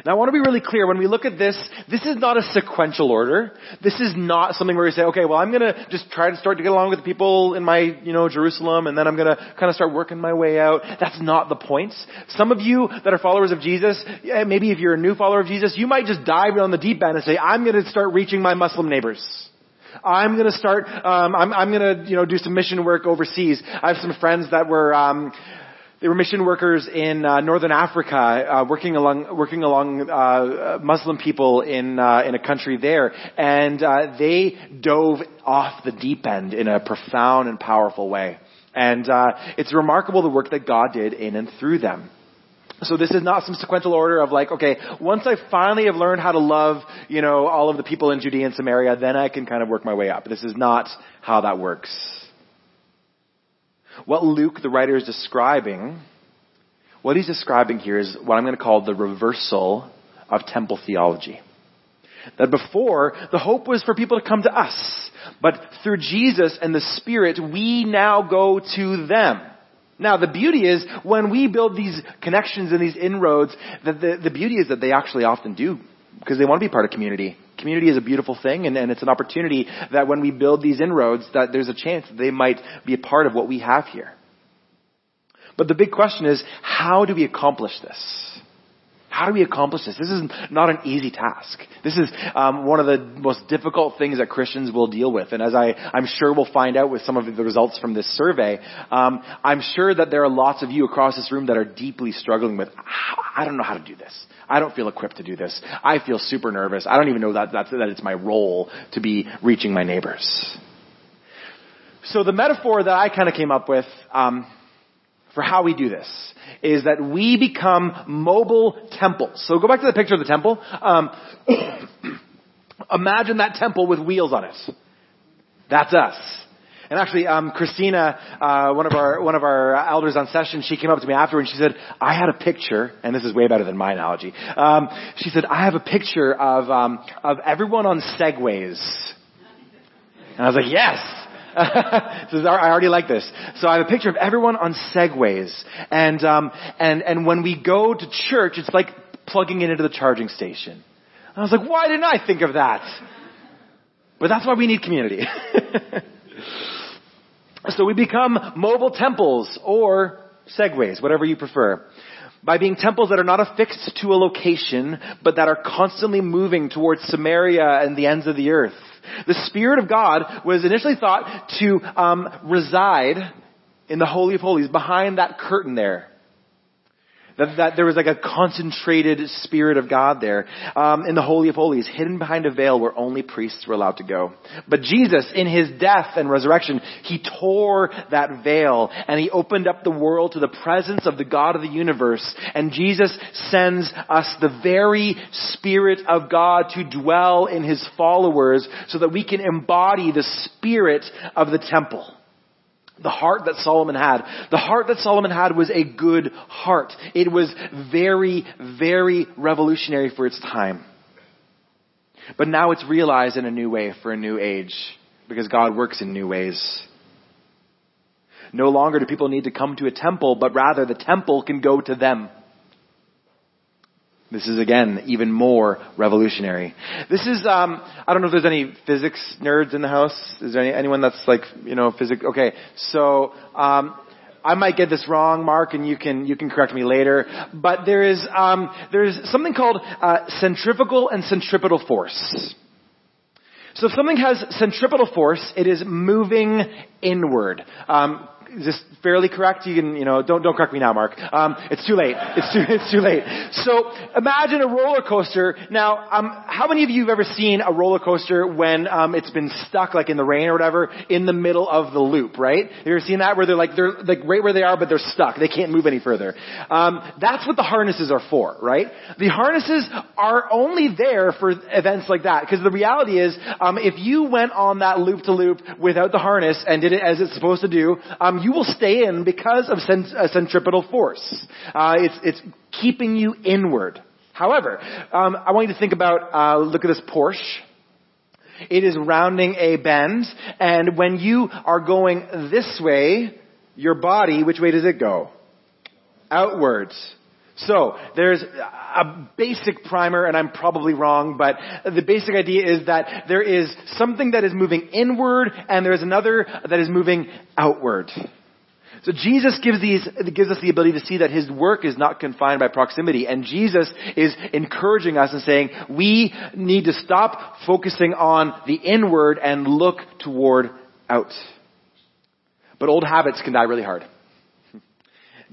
Now I want to be really clear, when we look at this, this is not a sequential order. This is not something where you say, okay, well I'm gonna just try to start to get along with the people in my, you know, Jerusalem, and then I'm gonna kind of start working my way out. That's not the point. Some of you that are followers of Jesus, maybe if you're a new follower of Jesus, you might just dive on the deep end and say, I'm gonna start reaching my Muslim neighbors. I'm going to start. Um, I'm, I'm going to, you know, do some mission work overseas. I have some friends that were um, they were mission workers in uh, northern Africa, uh, working along working along uh, Muslim people in uh, in a country there, and uh, they dove off the deep end in a profound and powerful way. And uh, it's remarkable the work that God did in and through them. So this is not some sequential order of like, okay, once I finally have learned how to love, you know, all of the people in Judea and Samaria, then I can kind of work my way up. This is not how that works. What Luke, the writer, is describing, what he's describing here is what I'm going to call the reversal of temple theology. That before, the hope was for people to come to us. But through Jesus and the Spirit, we now go to them. Now, the beauty is, when we build these connections and these inroads, the, the, the beauty is that they actually often do, because they want to be part of community. Community is a beautiful thing, and, and it's an opportunity that when we build these inroads, that there's a chance that they might be a part of what we have here. But the big question is, how do we accomplish this? How do we accomplish this? This is not an easy task. This is um, one of the most difficult things that Christians will deal with. And as I, I'm sure we'll find out with some of the results from this survey, um, I'm sure that there are lots of you across this room that are deeply struggling with, I don't know how to do this. I don't feel equipped to do this. I feel super nervous. I don't even know that, that, that it's my role to be reaching my neighbors. So the metaphor that I kind of came up with um, for how we do this is that we become mobile temples. So go back to the picture of the temple. Um, imagine that temple with wheels on it. That's us. And actually, um, Christina, uh, one of our one of our elders on session, she came up to me afterward and she said, "I had a picture, and this is way better than my analogy." Um, she said, "I have a picture of um, of everyone on segways," and I was like, "Yes." I already like this. So I have a picture of everyone on segways, and um, and and when we go to church, it's like plugging it into the charging station. I was like, why didn't I think of that? But that's why we need community. so we become mobile temples or segways, whatever you prefer by being temples that are not affixed to a location, but that are constantly moving towards Samaria and the ends of the earth. The Spirit of God was initially thought to um, reside in the Holy of Holies, behind that curtain there. That, that there was like a concentrated Spirit of God there um, in the Holy of Holies, hidden behind a veil where only priests were allowed to go. But Jesus, in His death and resurrection, He tore that veil and He opened up the world to the presence of the God of the universe. And Jesus sends us the very Spirit of God to dwell in His followers so that we can embody the Spirit of the temple. The heart that Solomon had. The heart that Solomon had was a good heart. It was very, very revolutionary for its time. But now it's realized in a new way for a new age because God works in new ways. No longer do people need to come to a temple, but rather the temple can go to them. This is again even more revolutionary. This is um, I don't know if there's any physics nerds in the house. Is there any, anyone that's like you know physics? Okay, so um, I might get this wrong, Mark, and you can you can correct me later. But there is um, there is something called uh, centrifugal and centripetal force. So if something has centripetal force, it is moving inward. Um, is this fairly correct? You can, you know, don't don't correct me now, Mark. Um, it's too late. It's too it's too late. So imagine a roller coaster. Now, um, how many of you have ever seen a roller coaster when um, it's been stuck, like in the rain or whatever, in the middle of the loop? Right? You ever seen that where they're like they're like right where they are, but they're stuck. They can't move any further. Um, that's what the harnesses are for, right? The harnesses are only there for events like that because the reality is, um, if you went on that loop to loop without the harness and did it as it's supposed to do, um, you will stay in because of cent- uh, centripetal force. Uh, it's, it's keeping you inward. However, um, I want you to think about, uh, look at this Porsche. It is rounding a bend, and when you are going this way, your body, which way does it go? Outwards. So, there's a basic primer, and I'm probably wrong, but the basic idea is that there is something that is moving inward, and there's another that is moving outward. So Jesus gives, these, gives us the ability to see that His work is not confined by proximity. And Jesus is encouraging us and saying, we need to stop focusing on the inward and look toward out. But old habits can die really hard.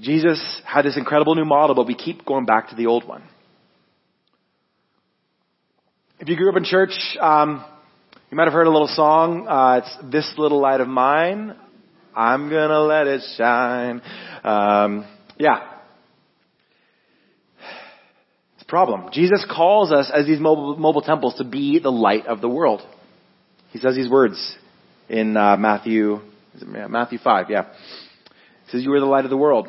Jesus had this incredible new model, but we keep going back to the old one. If you grew up in church, um, you might have heard a little song. Uh, it's "This Little Light of Mine." I'm gonna let it shine. Um, yeah. It's a problem. Jesus calls us as these mobile, mobile temples to be the light of the world. He says these words in uh, Matthew, Matthew 5, yeah. He says, You are the light of the world.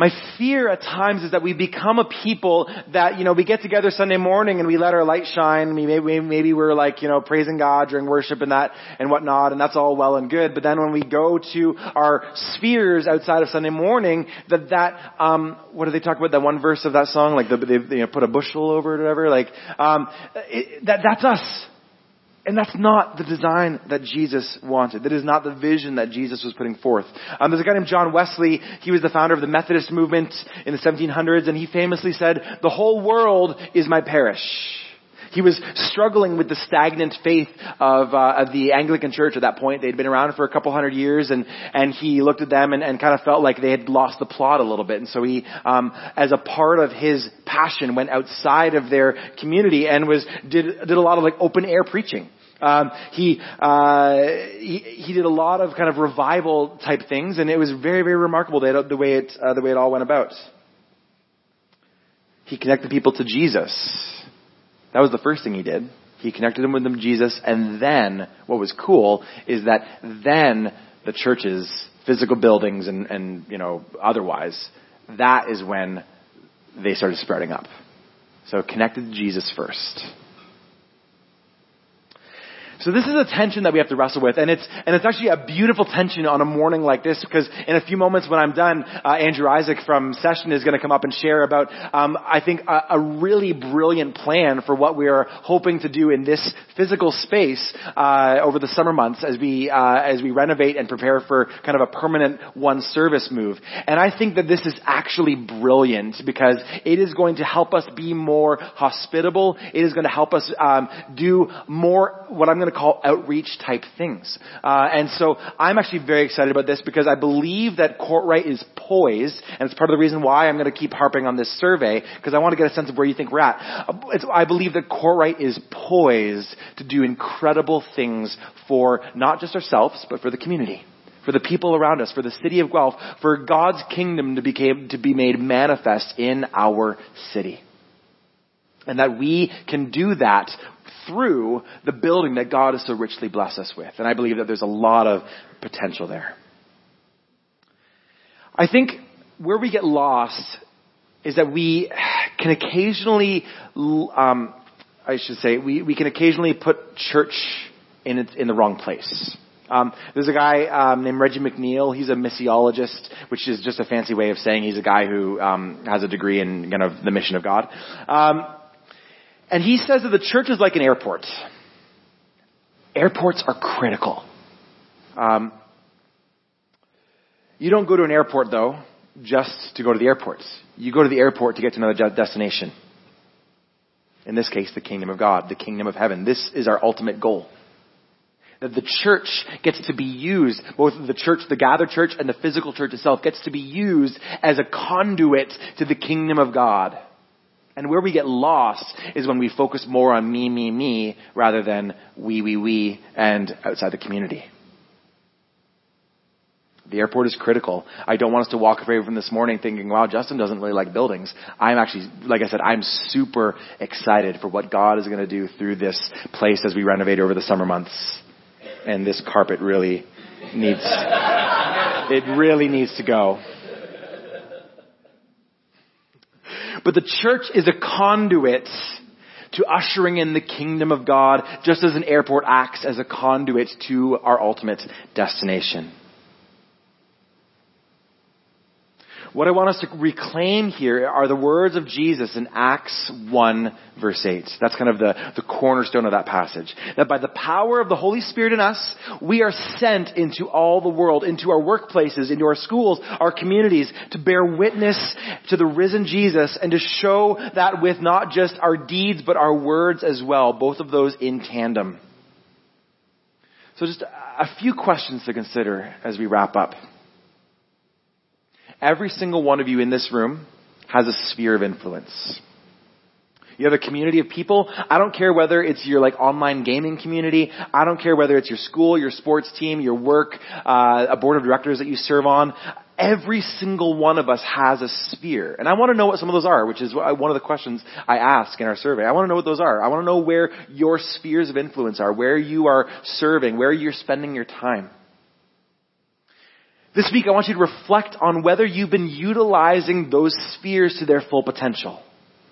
My fear at times is that we become a people that, you know, we get together Sunday morning and we let our light shine. We, maybe, maybe we're like, you know, praising God during worship and that and whatnot, and that's all well and good. But then when we go to our spheres outside of Sunday morning, that that, um, what do they talk about? That one verse of that song, like the, they, they you know, put a bushel over it or whatever. Like, um, it, that that's us. And that's not the design that Jesus wanted. That is not the vision that Jesus was putting forth. Um, there's a guy named John Wesley. He was the founder of the Methodist movement in the 1700s, and he famously said, "The whole world is my parish." He was struggling with the stagnant faith of, uh, of the Anglican Church at that point. They'd been around for a couple hundred years, and and he looked at them and, and kind of felt like they had lost the plot a little bit. And so he, um, as a part of his passion, went outside of their community and was did did a lot of like open air preaching. Um, he, uh, he he did a lot of kind of revival type things, and it was very very remarkable the, the way it uh, the way it all went about. He connected people to Jesus. That was the first thing he did. He connected them with them Jesus, and then what was cool is that then the churches, physical buildings, and and you know otherwise, that is when they started spreading up. So connected to Jesus first. So this is a tension that we have to wrestle with, and it's and it's actually a beautiful tension on a morning like this because in a few moments when I'm done, uh, Andrew Isaac from Session is going to come up and share about um, I think a, a, really brilliant plan for what we are hoping to do in this physical space uh, over the summer months as we uh, as we renovate and prepare for kind of a permanent one service move. And I think that this is actually brilliant because it is going to help us be more hospitable. It is going to help us um, do more what I'm going to to call outreach type things. Uh, and so I'm actually very excited about this because I believe that Kortright is poised, and it's part of the reason why I'm going to keep harping on this survey because I want to get a sense of where you think we're at. Uh, it's, I believe that Kortright is poised to do incredible things for not just ourselves, but for the community for the people around us, for the city of Guelph, for God's kingdom to, became, to be made manifest in our city. And that we can do that through the building that God has so richly blessed us with. And I believe that there's a lot of potential there. I think where we get lost is that we can occasionally, um, I should say, we, we can occasionally put church in, in the wrong place. Um, there's a guy um, named Reggie McNeal. He's a missiologist, which is just a fancy way of saying he's a guy who um, has a degree in kind of the mission of God. Um, and he says that the church is like an airport. Airports are critical. Um, you don't go to an airport, though, just to go to the airport. You go to the airport to get to another destination. In this case, the kingdom of God, the kingdom of heaven. This is our ultimate goal. That the church gets to be used, both the church, the gathered church, and the physical church itself gets to be used as a conduit to the kingdom of God. And where we get lost is when we focus more on me, me, me, rather than we, we, we, and outside the community. The airport is critical. I don't want us to walk away from this morning thinking, wow, Justin doesn't really like buildings. I'm actually, like I said, I'm super excited for what God is going to do through this place as we renovate over the summer months. And this carpet really needs, it really needs to go. But the church is a conduit to ushering in the kingdom of God, just as an airport acts as a conduit to our ultimate destination. What I want us to reclaim here are the words of Jesus in Acts 1 verse 8. That's kind of the, the cornerstone of that passage. That by the power of the Holy Spirit in us, we are sent into all the world, into our workplaces, into our schools, our communities, to bear witness to the risen Jesus and to show that with not just our deeds, but our words as well, both of those in tandem. So just a few questions to consider as we wrap up. Every single one of you in this room has a sphere of influence. You have a community of people. I don't care whether it's your like online gaming community. I don't care whether it's your school, your sports team, your work, uh, a board of directors that you serve on. Every single one of us has a sphere. And I want to know what some of those are, which is one of the questions I ask in our survey. I want to know what those are. I want to know where your spheres of influence are, where you are serving, where you're spending your time. This week I want you to reflect on whether you've been utilizing those spheres to their full potential.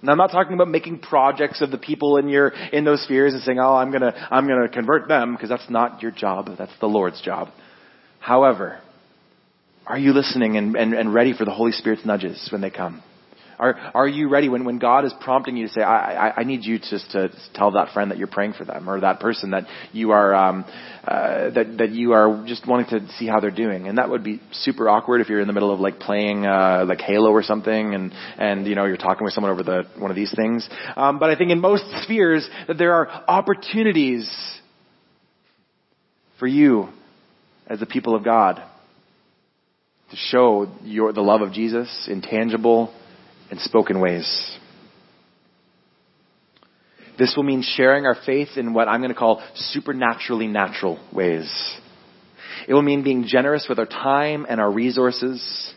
Now I'm not talking about making projects of the people in your, in those spheres and saying, oh, I'm gonna, I'm gonna convert them, because that's not your job. That's the Lord's job. However, are you listening and, and, and ready for the Holy Spirit's nudges when they come? Are, are you ready when, when God is prompting you to say, I, I, I need you just to tell that friend that you're praying for them or that person that you are, um, uh, that, that you are just wanting to see how they're doing. And that would be super awkward if you're in the middle of like playing, uh, like Halo or something and, and, you know, you're talking with someone over the, one of these things. Um, but I think in most spheres that there are opportunities for you as the people of God to show your, the love of Jesus in tangible, in spoken ways. This will mean sharing our faith in what I'm going to call supernaturally natural ways. It will mean being generous with our time and our resources.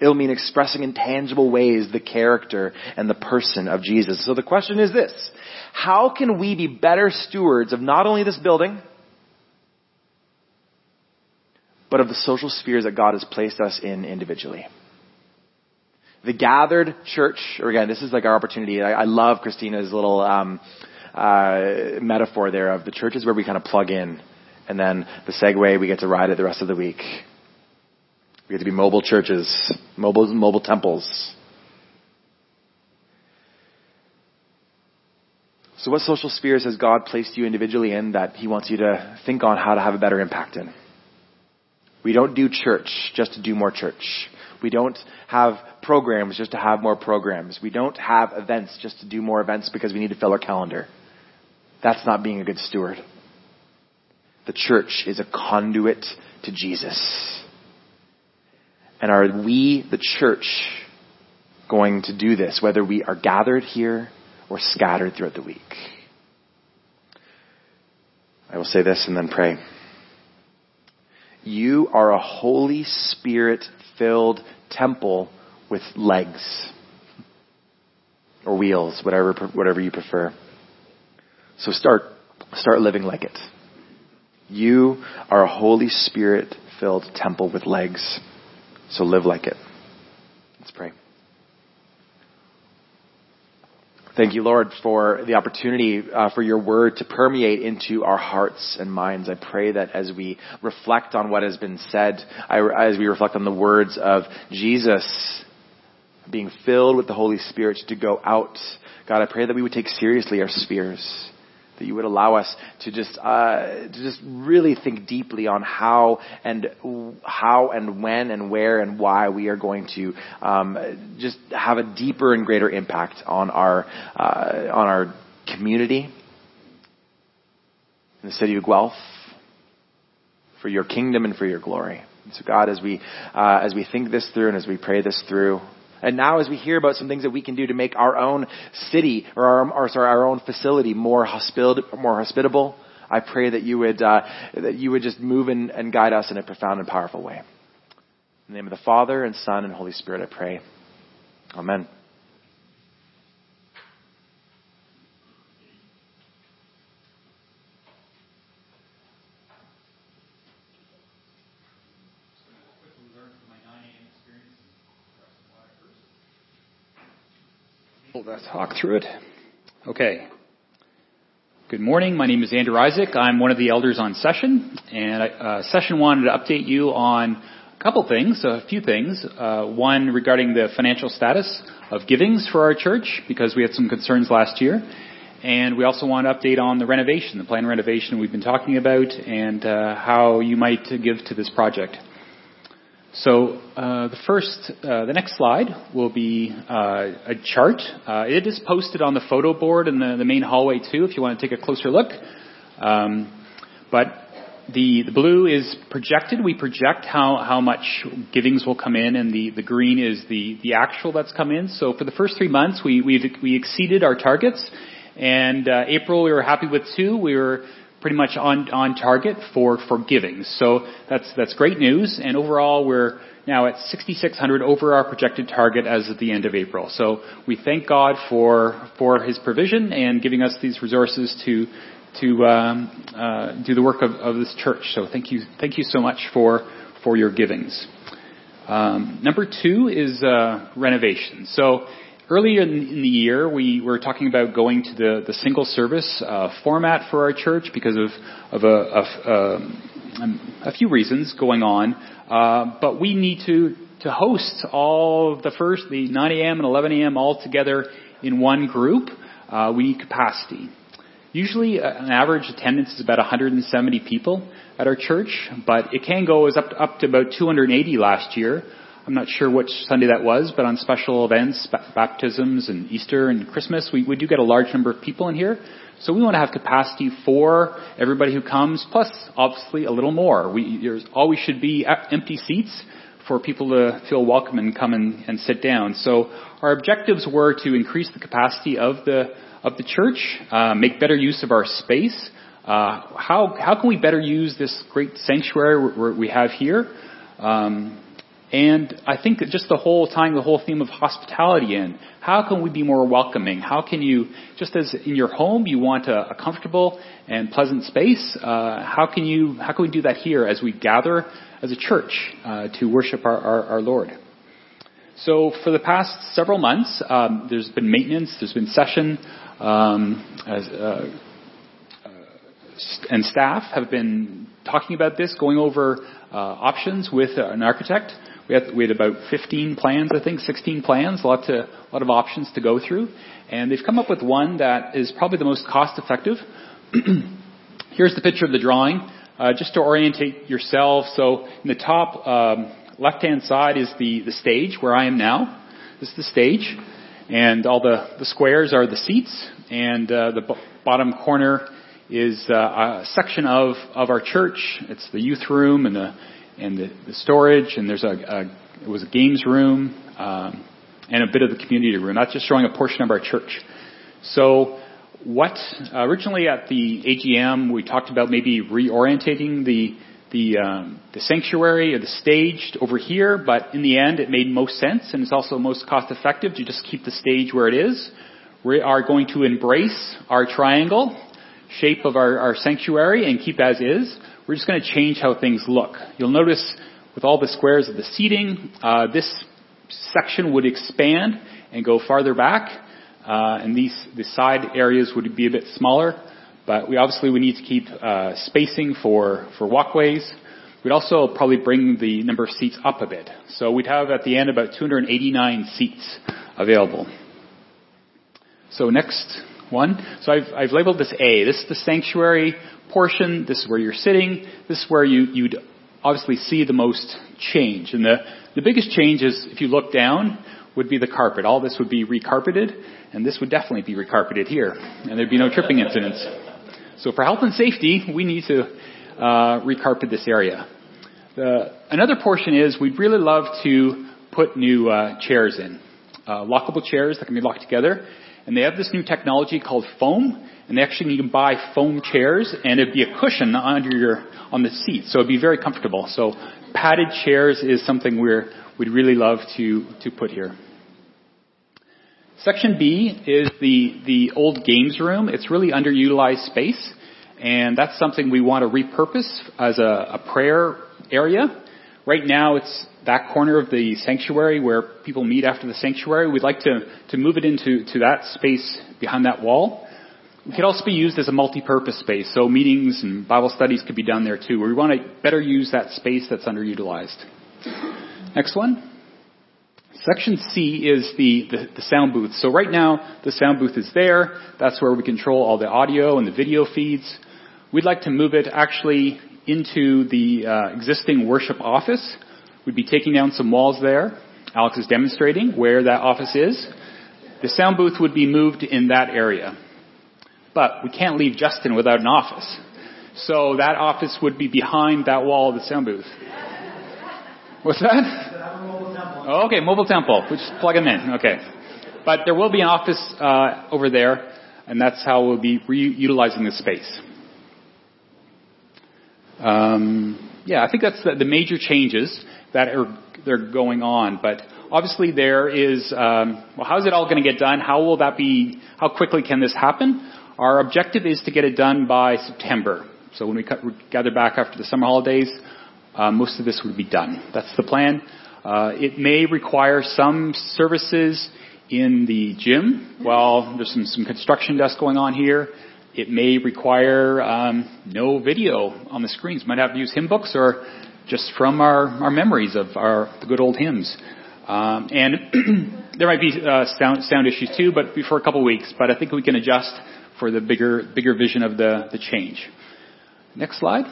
It will mean expressing in tangible ways the character and the person of Jesus. So the question is this. How can we be better stewards of not only this building, but of the social spheres that God has placed us in individually? The gathered church, or again, this is like our opportunity. I, I love Christina's little um, uh, metaphor there of the churches where we kind of plug in, and then the Segway we get to ride it the rest of the week. We get to be mobile churches, mobile mobile temples. So, what social spheres has God placed you individually in that He wants you to think on how to have a better impact in? We don't do church just to do more church. We don't have programs just to have more programs. We don't have events just to do more events because we need to fill our calendar. That's not being a good steward. The church is a conduit to Jesus. And are we, the church, going to do this, whether we are gathered here or scattered throughout the week? I will say this and then pray. You are a Holy Spirit filled temple with legs or wheels, whatever, whatever you prefer. So start, start living like it. You are a Holy Spirit filled temple with legs. So live like it. Let's pray. Thank you, Lord, for the opportunity uh, for your word to permeate into our hearts and minds. I pray that as we reflect on what has been said, I, as we reflect on the words of Jesus being filled with the Holy Spirit to go out, God, I pray that we would take seriously our spheres that you would allow us to just uh, to just really think deeply on how and how and when and where and why we are going to um, just have a deeper and greater impact on our uh, on our community in the city of Guelph for your kingdom and for your glory. And so God, as we uh, as we think this through and as we pray this through, and now as we hear about some things that we can do to make our own city or our, or sorry, our own facility more hospitable, more hospitable, I pray that you would, uh, that you would just move and, and guide us in a profound and powerful way. In the name of the Father and Son and Holy Spirit, I pray. Amen. Talk through it. Okay. Good morning. My name is Andrew Isaac. I'm one of the elders on session, and uh, session wanted to update you on a couple things, a few things. Uh, one regarding the financial status of givings for our church because we had some concerns last year, and we also want to update on the renovation, the planned renovation we've been talking about, and uh, how you might give to this project. So uh, the first, uh, the next slide will be uh, a chart. Uh, it is posted on the photo board in the, the, main hallway too, if you want to take a closer look. Um, but the, the blue is projected. We project how, how much givings will come in, and the, the green is the, the actual that's come in. So for the first three months, we we we exceeded our targets. And uh, April, we were happy with two. We were pretty much on on target for for giving. So that's that's great news. And overall, we're now at 6,600 over our projected target as of the end of April. So we thank God for for His provision and giving us these resources to to um, uh, do the work of, of this church. So thank you thank you so much for for your givings. Um, number two is uh, renovation. So Earlier in the year, we were talking about going to the, the single service uh, format for our church because of, of, a, of um, a few reasons going on. Uh, but we need to, to host all of the first, the 9 a.m. and 11 a.m. all together in one group. Uh, we need capacity. Usually, uh, an average attendance is about 170 people at our church, but it can go as up to, up to about 280 last year. I'm not sure which Sunday that was, but on special events, baptisms and Easter and Christmas, we, we do get a large number of people in here. So we want to have capacity for everybody who comes, plus obviously a little more. We, there's always should be empty seats for people to feel welcome and come and, and sit down. So our objectives were to increase the capacity of the of the church, uh, make better use of our space. Uh, how how can we better use this great sanctuary we have here? Um, and I think just the whole tying the whole theme of hospitality in, how can we be more welcoming? How can you, just as in your home, you want a, a comfortable and pleasant space, uh, how can you, how can we do that here as we gather as a church uh, to worship our, our, our, Lord? So for the past several months, um, there's been maintenance, there's been session, um, as, uh, uh and staff have been talking about this, going over uh, options with an architect. We had, we had about 15 plans, I think, 16 plans, a lot, to, a lot of options to go through. And they've come up with one that is probably the most cost effective. Here's the picture of the drawing, uh, just to orientate yourself. So in the top um, left-hand side is the, the stage where I am now. This is the stage. And all the, the squares are the seats. And uh, the b- bottom corner is uh, a section of, of our church. It's the youth room and the and the, the storage, and there's a, a it was a games room um, and a bit of the community room. That's just showing a portion of our church. So what uh, originally at the AGM we talked about maybe reorientating the the um, the sanctuary or the stage over here, but in the end it made most sense and it's also most cost effective to just keep the stage where it is. We are going to embrace our triangle shape of our, our sanctuary and keep as is. We're just going to change how things look. You'll notice with all the squares of the seating, uh, this section would expand and go farther back, uh, and these the side areas would be a bit smaller. But we obviously we need to keep uh, spacing for for walkways. We'd also probably bring the number of seats up a bit. So we'd have at the end about 289 seats available. So next one. So I've, I've labeled this A. This is the sanctuary portion. This is where you're sitting. This is where you, you'd obviously see the most change. And the, the biggest change is, if you look down, would be the carpet. All this would be recarpeted, and this would definitely be recarpeted here, and there'd be no tripping incidents. So for health and safety, we need to uh, recarpet this area. The, another portion is we'd really love to put new uh, chairs in, uh, lockable chairs that can be locked together, and they have this new technology called foam, and actually you can buy foam chairs, and it'd be a cushion under your on the seat, so it'd be very comfortable. So padded chairs is something we're we'd really love to to put here. Section B is the the old games room. It's really underutilized space, and that's something we want to repurpose as a, a prayer area. Right now, it's that corner of the sanctuary where people meet after the sanctuary. We'd like to, to move it into to that space behind that wall. It could also be used as a multi-purpose space, so meetings and Bible studies could be done there too. We want to better use that space that's underutilized. Next one. Section C is the, the, the, sound booth. So right now, the sound booth is there. That's where we control all the audio and the video feeds. We'd like to move it actually into the uh, existing worship office. We'd be taking down some walls there. Alex is demonstrating where that office is. The sound booth would be moved in that area. But we can't leave Justin without an office. So that office would be behind that wall of the sound booth. What's that? Okay, mobile temple. We just plug them in. Okay. But there will be an office uh, over there, and that's how we'll be reutilizing the space. Um, yeah, I think that's the, the, major changes that are they're going on. But obviously, there is um, well, how's it all going to get done? How will that be? How quickly can this happen? Our objective is to get it done by September. So when we gather back after the summer holidays, uh, most of this would be done. That's the plan. Uh, it may require some services in the gym while there's some, some construction dust going on here. It may require um, no video on the screens. Might have to use hymn books or just from our, our memories of our the good old hymns. Um, and there might be uh, sound, sound issues too, but for a couple weeks. But I think we can adjust for the bigger bigger vision of the, the change. Next slide.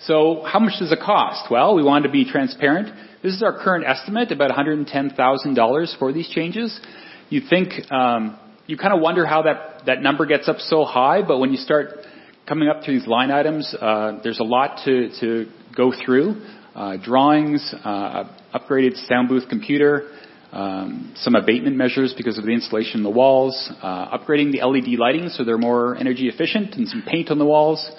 So how much does it cost? Well, we wanted to be transparent. This is our current estimate, about $110,000 for these changes. You think um, you kind of wonder how that, that number gets up so high, but when you start coming up to these line items, uh, there's a lot to, to go through. Uh, drawings, uh, upgraded sound booth computer, um, some abatement measures because of the insulation in the walls, uh, upgrading the LED lighting so they're more energy efficient, and some paint on the walls.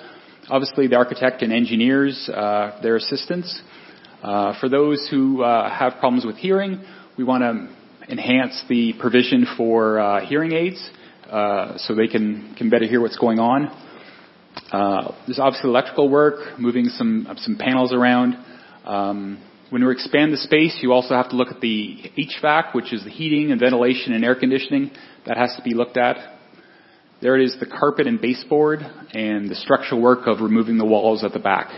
Obviously, the architect and engineers, uh, their assistance. Uh, for those who uh, have problems with hearing, we want to enhance the provision for uh, hearing aids uh, so they can, can better hear what's going on. Uh, there's obviously electrical work, moving some some panels around. Um, when we expand the space, you also have to look at the HVAC, which is the heating and ventilation and air conditioning. That has to be looked at. There it is, the carpet and baseboard, and the structural work of removing the walls at the back.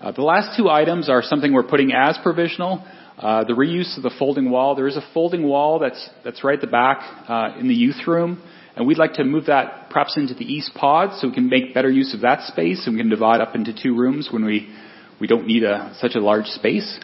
Uh, the last two items are something we're putting as provisional. Uh, the reuse of the folding wall. There is a folding wall that's that's right at the back uh, in the youth room, and we'd like to move that perhaps into the east pod so we can make better use of that space and we can divide up into two rooms when we we don't need a, such a large space.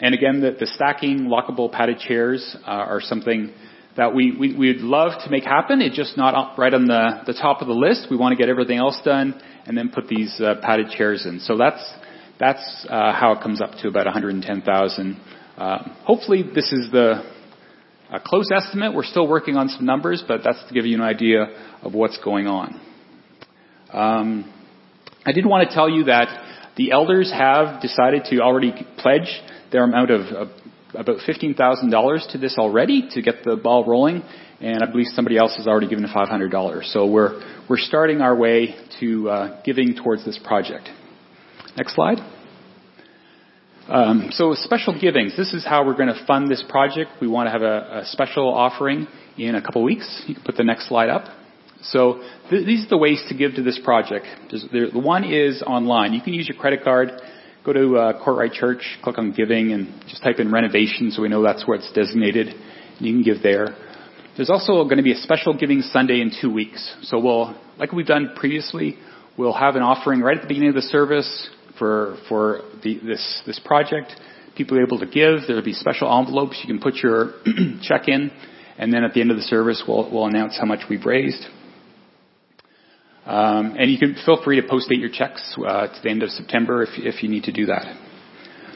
And again, the, the stacking lockable padded chairs uh, are something that we, we we'd love to make happen. It's just not right on the the top of the list. We want to get everything else done and then put these uh, padded chairs in. So that's that's uh, how it comes up to about 110,000 uh, hopefully, this is the a close estimate. We're still working on some numbers, but that's to give you an idea of what's going on. Um, I did want to tell you that the elders have decided to already pledge their amount of uh, about $15,000 to this already to get the ball rolling, and I believe somebody else has already given $500. So we're we're starting our way to uh, giving towards this project. Next slide. Um, so special givings. This is how we're going to fund this project. We want to have a, a special offering in a couple weeks. You can put the next slide up. So th- these are the ways to give to this project. There, the one is online. You can use your credit card. Go to uh, Kortright Church, click on giving, and just type in renovation so we know that's where it's designated. You can give there. There's also going to be a special giving Sunday in two weeks. So we'll, like we've done previously, we'll have an offering right at the beginning of the service for for the, this this project. People are able to give. There'll be special envelopes you can put your check in, and then at the end of the service, we'll we'll announce how much we've raised. Um, and you can feel free to post date your checks uh, to the end of September if if you need to do that.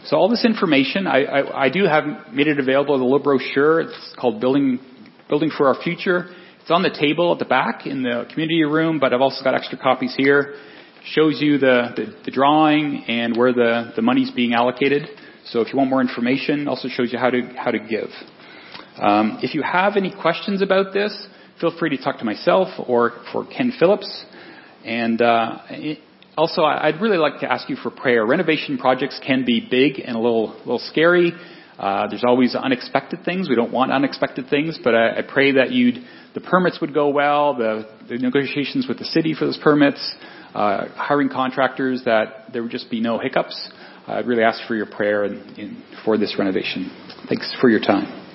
So all this information, I, I, I do have made it available as a little brochure. It's called Building Building for Our Future. It's on the table at the back in the community room, but I've also got extra copies here shows you the, the, the drawing and where the, the money's being allocated. So if you want more information, also shows you how to, how to give. Um, if you have any questions about this, feel free to talk to myself or for Ken Phillips. And uh, also, I'd really like to ask you for prayer. Renovation projects can be big and a little, little scary. Uh, there's always unexpected things. We don't want unexpected things, but I, I pray that you'd, the permits would go well, the, the negotiations with the city for those permits, uh, hiring contractors, that there would just be no hiccups. I'd really ask for your prayer in, in, for this renovation. Thanks for your time.